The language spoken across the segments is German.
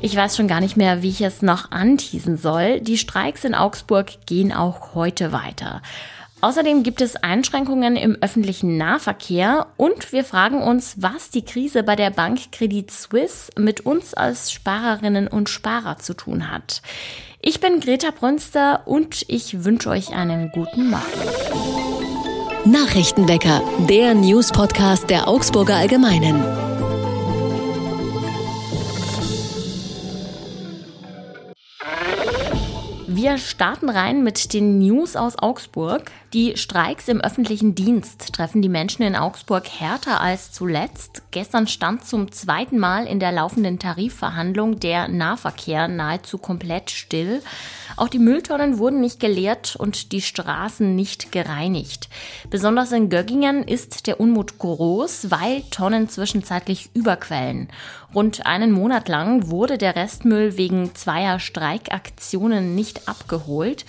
Ich weiß schon gar nicht mehr, wie ich es noch anteasen soll. Die Streiks in Augsburg gehen auch heute weiter. Außerdem gibt es Einschränkungen im öffentlichen Nahverkehr und wir fragen uns, was die Krise bei der Bank Credit Suisse mit uns als Sparerinnen und Sparer zu tun hat. Ich bin Greta Brünster und ich wünsche euch einen guten Morgen. Nachrichtenwecker, der News-Podcast der Augsburger Allgemeinen. Wir starten rein mit den News aus Augsburg. Die Streiks im öffentlichen Dienst treffen die Menschen in Augsburg härter als zuletzt. Gestern stand zum zweiten Mal in der laufenden Tarifverhandlung der Nahverkehr nahezu komplett still. Auch die Mülltonnen wurden nicht geleert und die Straßen nicht gereinigt. Besonders in Göggingen ist der Unmut groß, weil Tonnen zwischenzeitlich überquellen. Rund einen Monat lang wurde der Restmüll wegen zweier Streikaktionen nicht abgeholt.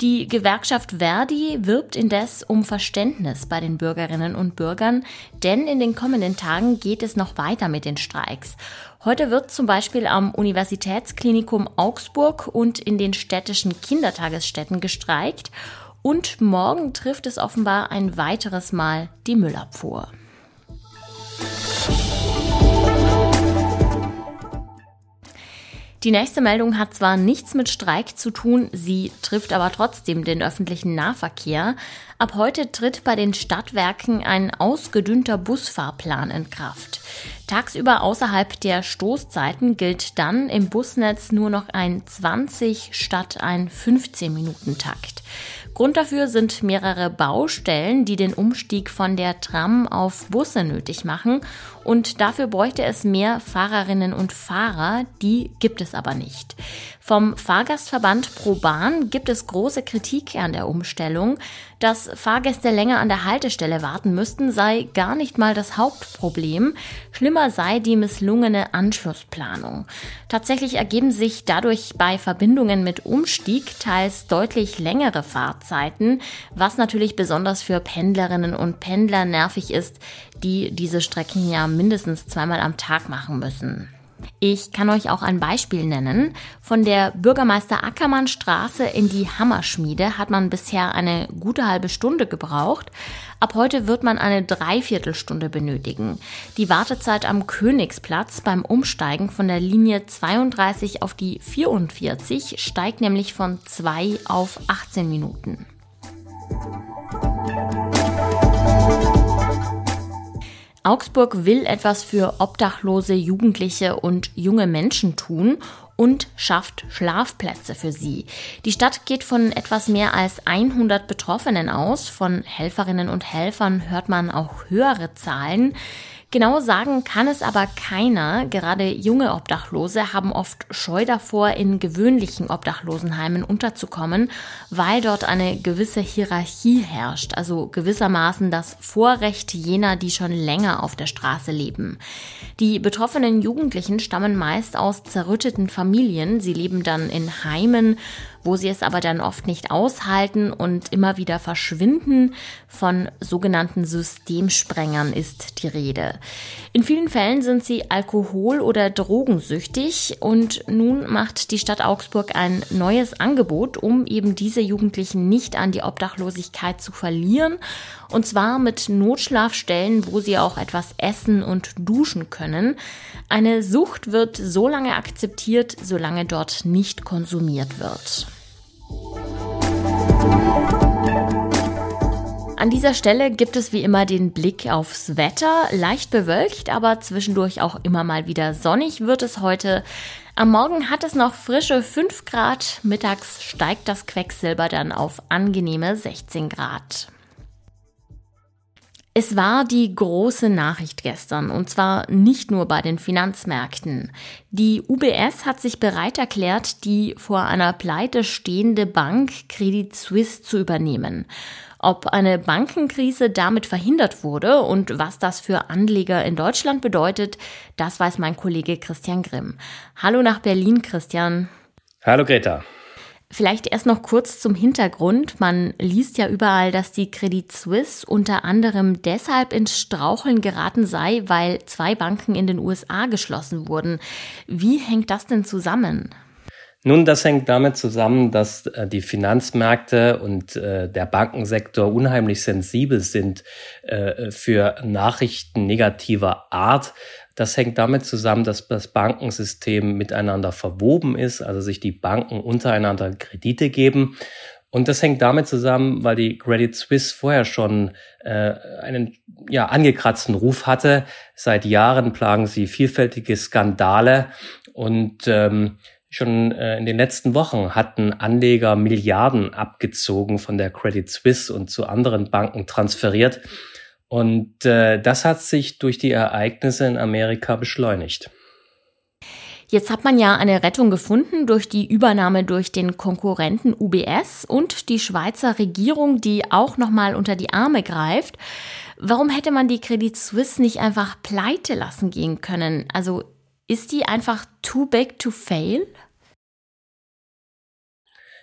Die Gewerkschaft Verdi wirbt indes um Verständnis bei den Bürgerinnen und Bürgern, denn in den kommenden Tagen geht es noch weiter mit den Streiks. Heute wird zum Beispiel am Universitätsklinikum Augsburg und in den städtischen Kindertagesstätten gestreikt und morgen trifft es offenbar ein weiteres Mal die Müllabfuhr. Die nächste Meldung hat zwar nichts mit Streik zu tun, sie trifft aber trotzdem den öffentlichen Nahverkehr. Ab heute tritt bei den Stadtwerken ein ausgedünnter Busfahrplan in Kraft. Tagsüber außerhalb der Stoßzeiten gilt dann im Busnetz nur noch ein 20 statt ein 15 Minuten Takt. Grund dafür sind mehrere Baustellen, die den Umstieg von der Tram auf Busse nötig machen. Und dafür bräuchte es mehr Fahrerinnen und Fahrer. Die gibt es aber nicht. Vom Fahrgastverband ProBahn gibt es große Kritik an der Umstellung. Dass Fahrgäste länger an der Haltestelle warten müssten, sei gar nicht mal das Hauptproblem. Schlimmer sei die misslungene Anschlussplanung. Tatsächlich ergeben sich dadurch bei Verbindungen mit Umstieg teils deutlich längere Fahrzeiten, was natürlich besonders für Pendlerinnen und Pendler nervig ist, die diese Strecken ja mindestens zweimal am Tag machen müssen. Ich kann euch auch ein Beispiel nennen. Von der Bürgermeister Ackermann Straße in die Hammerschmiede hat man bisher eine gute halbe Stunde gebraucht. Ab heute wird man eine Dreiviertelstunde benötigen. Die Wartezeit am Königsplatz beim Umsteigen von der Linie 32 auf die 44 steigt nämlich von 2 auf 18 Minuten. Augsburg will etwas für obdachlose Jugendliche und junge Menschen tun und schafft Schlafplätze für sie. Die Stadt geht von etwas mehr als 100 Betroffenen aus. Von Helferinnen und Helfern hört man auch höhere Zahlen. Genau sagen kann es aber keiner. Gerade junge Obdachlose haben oft Scheu davor, in gewöhnlichen Obdachlosenheimen unterzukommen, weil dort eine gewisse Hierarchie herrscht, also gewissermaßen das Vorrecht jener, die schon länger auf der Straße leben. Die betroffenen Jugendlichen stammen meist aus zerrütteten Familien. Sie leben dann in Heimen, wo sie es aber dann oft nicht aushalten und immer wieder verschwinden. Von sogenannten Systemsprengern ist die Rede. In vielen Fällen sind sie alkohol- oder drogensüchtig und nun macht die Stadt Augsburg ein neues Angebot, um eben diese Jugendlichen nicht an die Obdachlosigkeit zu verlieren. Und zwar mit Notschlafstellen, wo sie auch etwas essen und duschen können. Eine Sucht wird so lange akzeptiert, solange dort nicht konsumiert wird. An dieser Stelle gibt es wie immer den Blick aufs Wetter. Leicht bewölkt, aber zwischendurch auch immer mal wieder sonnig wird es heute. Am Morgen hat es noch frische 5 Grad, mittags steigt das Quecksilber dann auf angenehme 16 Grad. Es war die große Nachricht gestern und zwar nicht nur bei den Finanzmärkten. Die UBS hat sich bereit erklärt, die vor einer Pleite stehende Bank Credit Suisse zu übernehmen. Ob eine Bankenkrise damit verhindert wurde und was das für Anleger in Deutschland bedeutet, das weiß mein Kollege Christian Grimm. Hallo nach Berlin, Christian. Hallo Greta. Vielleicht erst noch kurz zum Hintergrund. Man liest ja überall, dass die Credit Suisse unter anderem deshalb ins Straucheln geraten sei, weil zwei Banken in den USA geschlossen wurden. Wie hängt das denn zusammen? Nun, das hängt damit zusammen, dass äh, die Finanzmärkte und äh, der Bankensektor unheimlich sensibel sind äh, für Nachrichten negativer Art. Das hängt damit zusammen, dass das Bankensystem miteinander verwoben ist, also sich die Banken untereinander Kredite geben. Und das hängt damit zusammen, weil die Credit Suisse vorher schon äh, einen ja, angekratzten Ruf hatte. Seit Jahren plagen sie vielfältige Skandale und ähm, Schon äh, in den letzten Wochen hatten Anleger Milliarden abgezogen von der Credit Suisse und zu anderen Banken transferiert. Und äh, das hat sich durch die Ereignisse in Amerika beschleunigt. Jetzt hat man ja eine Rettung gefunden durch die Übernahme durch den Konkurrenten UBS und die Schweizer Regierung, die auch nochmal unter die Arme greift. Warum hätte man die Credit Suisse nicht einfach pleite lassen gehen können? Also ist die einfach too big to fail?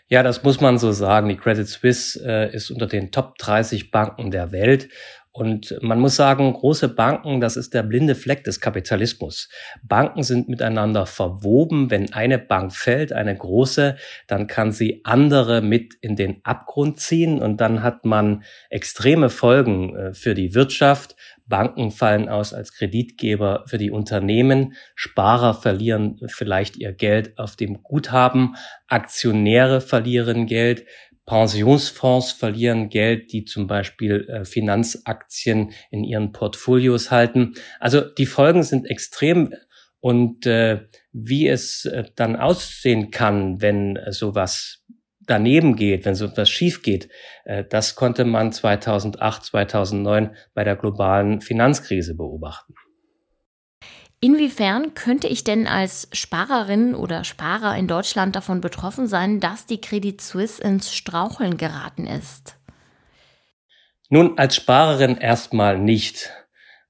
Ja, das muss man so sagen. Die Credit Suisse äh, ist unter den Top 30 Banken der Welt. Und man muss sagen, große Banken, das ist der blinde Fleck des Kapitalismus. Banken sind miteinander verwoben. Wenn eine Bank fällt, eine große, dann kann sie andere mit in den Abgrund ziehen und dann hat man extreme Folgen äh, für die Wirtschaft, Banken fallen aus als Kreditgeber für die Unternehmen, Sparer verlieren vielleicht ihr Geld auf dem Guthaben, Aktionäre verlieren Geld, Pensionsfonds verlieren Geld, die zum Beispiel äh, Finanzaktien in ihren Portfolios halten. Also die Folgen sind extrem. Und äh, wie es äh, dann aussehen kann, wenn äh, sowas daneben geht, wenn so etwas schief geht, äh, das konnte man 2008, 2009 bei der globalen Finanzkrise beobachten. Inwiefern könnte ich denn als Sparerin oder Sparer in Deutschland davon betroffen sein, dass die Credit Suisse ins Straucheln geraten ist? Nun, als Sparerin erstmal nicht.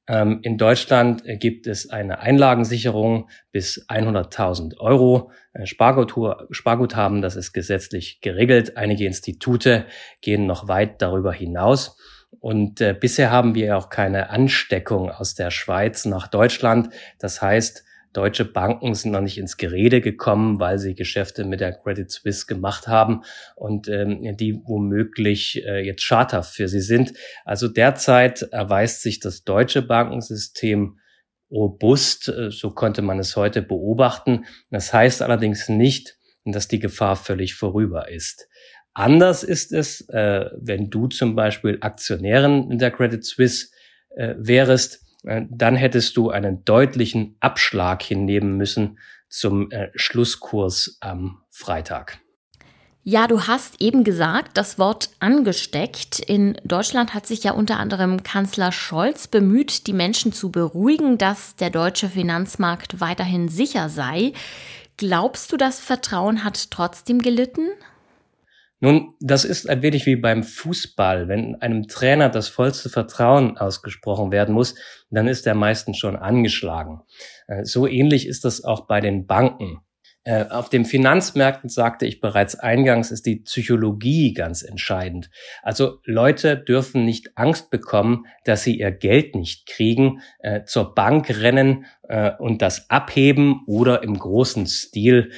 Ähm, in Deutschland gibt es eine Einlagensicherung bis 100.000 Euro. Äh, Sparguthaben, das ist gesetzlich geregelt. Einige Institute gehen noch weit darüber hinaus. Und äh, bisher haben wir auch keine Ansteckung aus der Schweiz nach Deutschland. Das heißt, Deutsche Banken sind noch nicht ins Gerede gekommen, weil sie Geschäfte mit der Credit Suisse gemacht haben und ähm, die womöglich äh, jetzt schadhaft für sie sind. Also derzeit erweist sich das deutsche Bankensystem robust, äh, so konnte man es heute beobachten. Das heißt allerdings nicht, dass die Gefahr völlig vorüber ist. Anders ist es, äh, wenn du zum Beispiel Aktionärin in der Credit Suisse äh, wärest, dann hättest du einen deutlichen Abschlag hinnehmen müssen zum äh, Schlusskurs am Freitag. Ja, du hast eben gesagt, das Wort angesteckt. In Deutschland hat sich ja unter anderem Kanzler Scholz bemüht, die Menschen zu beruhigen, dass der deutsche Finanzmarkt weiterhin sicher sei. Glaubst du, das Vertrauen hat trotzdem gelitten? Nun, das ist ein wenig wie beim Fußball. Wenn einem Trainer das vollste Vertrauen ausgesprochen werden muss, dann ist er meistens schon angeschlagen. Äh, so ähnlich ist das auch bei den Banken. Äh, auf den Finanzmärkten, sagte ich bereits eingangs, ist die Psychologie ganz entscheidend. Also Leute dürfen nicht Angst bekommen, dass sie ihr Geld nicht kriegen, äh, zur Bank rennen und das abheben oder im großen Stil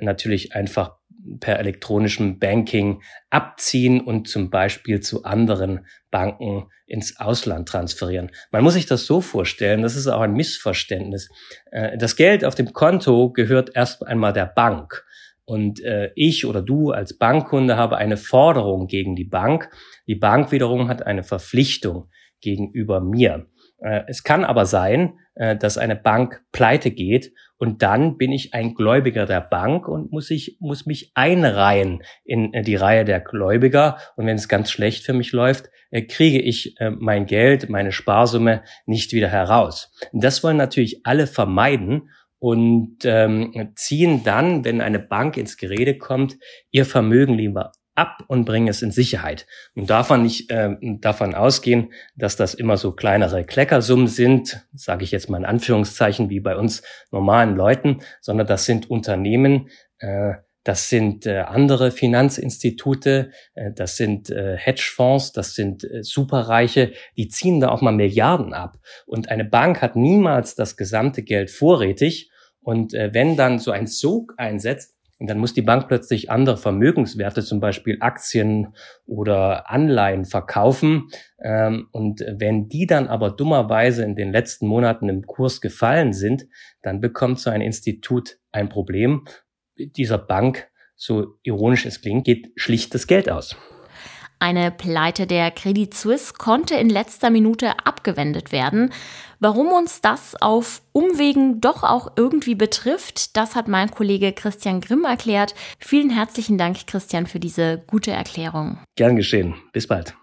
natürlich einfach per elektronischem Banking abziehen und zum Beispiel zu anderen Banken ins Ausland transferieren. Man muss sich das so vorstellen, das ist auch ein Missverständnis. Äh, das Geld auf dem Konto gehört erst einmal der Bank. Und äh, ich oder du als Bankkunde habe eine Forderung gegen die Bank. Die Bank wiederum hat eine Verpflichtung gegenüber mir. Äh, es kann aber sein, äh, dass eine Bank pleite geht und dann bin ich ein Gläubiger der Bank und muss ich muss mich einreihen in äh, die Reihe der Gläubiger und wenn es ganz schlecht für mich läuft, kriege ich mein Geld, meine Sparsumme nicht wieder heraus. Das wollen natürlich alle vermeiden und ähm, ziehen dann, wenn eine Bank ins Gerede kommt, ihr Vermögen lieber ab und bringe es in Sicherheit. Und davon nicht äh, davon ausgehen, dass das immer so kleinere Kleckersummen sind, sage ich jetzt mal in Anführungszeichen, wie bei uns normalen Leuten, sondern das sind Unternehmen, äh, das sind äh, andere Finanzinstitute, äh, das sind äh, Hedgefonds, das sind äh, Superreiche, die ziehen da auch mal Milliarden ab. Und eine Bank hat niemals das gesamte Geld vorrätig. Und äh, wenn dann so ein Sog einsetzt, und dann muss die Bank plötzlich andere Vermögenswerte, zum Beispiel Aktien oder Anleihen verkaufen. Ähm, und wenn die dann aber dummerweise in den letzten Monaten im Kurs gefallen sind, dann bekommt so ein Institut ein Problem. Dieser Bank, so ironisch es klingt, geht schlicht das Geld aus. Eine Pleite der Credit Suisse konnte in letzter Minute abgewendet werden. Warum uns das auf Umwegen doch auch irgendwie betrifft, das hat mein Kollege Christian Grimm erklärt. Vielen herzlichen Dank, Christian, für diese gute Erklärung. Gern geschehen. Bis bald.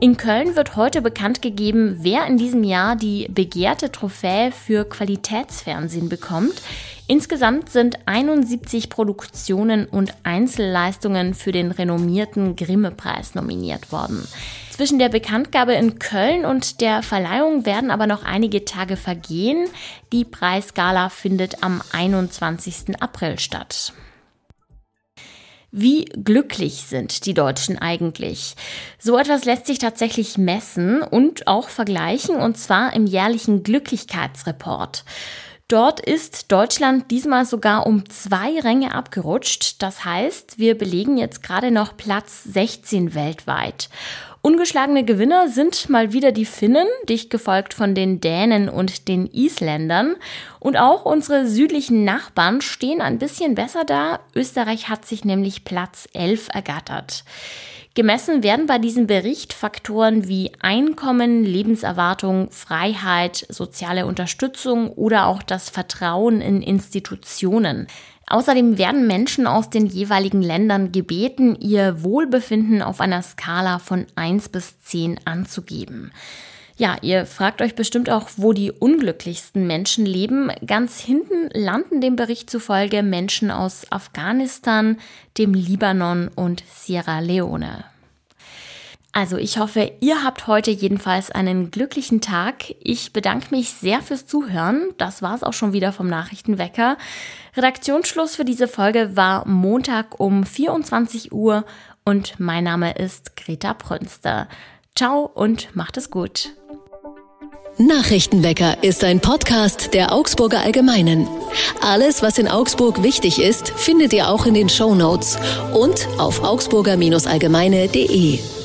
In Köln wird heute bekannt gegeben, wer in diesem Jahr die begehrte Trophäe für Qualitätsfernsehen bekommt. Insgesamt sind 71 Produktionen und Einzelleistungen für den renommierten Grimme-Preis nominiert worden. Zwischen der Bekanntgabe in Köln und der Verleihung werden aber noch einige Tage vergehen. Die Preisgala findet am 21. April statt. Wie glücklich sind die Deutschen eigentlich? So etwas lässt sich tatsächlich messen und auch vergleichen, und zwar im jährlichen Glücklichkeitsreport. Dort ist Deutschland diesmal sogar um zwei Ränge abgerutscht. Das heißt, wir belegen jetzt gerade noch Platz 16 weltweit. Ungeschlagene Gewinner sind mal wieder die Finnen, dicht gefolgt von den Dänen und den Isländern. Und auch unsere südlichen Nachbarn stehen ein bisschen besser da. Österreich hat sich nämlich Platz 11 ergattert. Gemessen werden bei diesem Bericht Faktoren wie Einkommen, Lebenserwartung, Freiheit, soziale Unterstützung oder auch das Vertrauen in Institutionen. Außerdem werden Menschen aus den jeweiligen Ländern gebeten, ihr Wohlbefinden auf einer Skala von 1 bis 10 anzugeben. Ja, ihr fragt euch bestimmt auch, wo die unglücklichsten Menschen leben. Ganz hinten landen dem Bericht zufolge Menschen aus Afghanistan, dem Libanon und Sierra Leone. Also ich hoffe, ihr habt heute jedenfalls einen glücklichen Tag. Ich bedanke mich sehr fürs Zuhören. Das war es auch schon wieder vom Nachrichtenwecker. Redaktionsschluss für diese Folge war Montag um 24 Uhr und mein Name ist Greta Prünster. Ciao und macht es gut. Nachrichtenwecker ist ein Podcast der Augsburger Allgemeinen. Alles, was in Augsburg wichtig ist, findet ihr auch in den Show Notes und auf augsburger-allgemeine.de.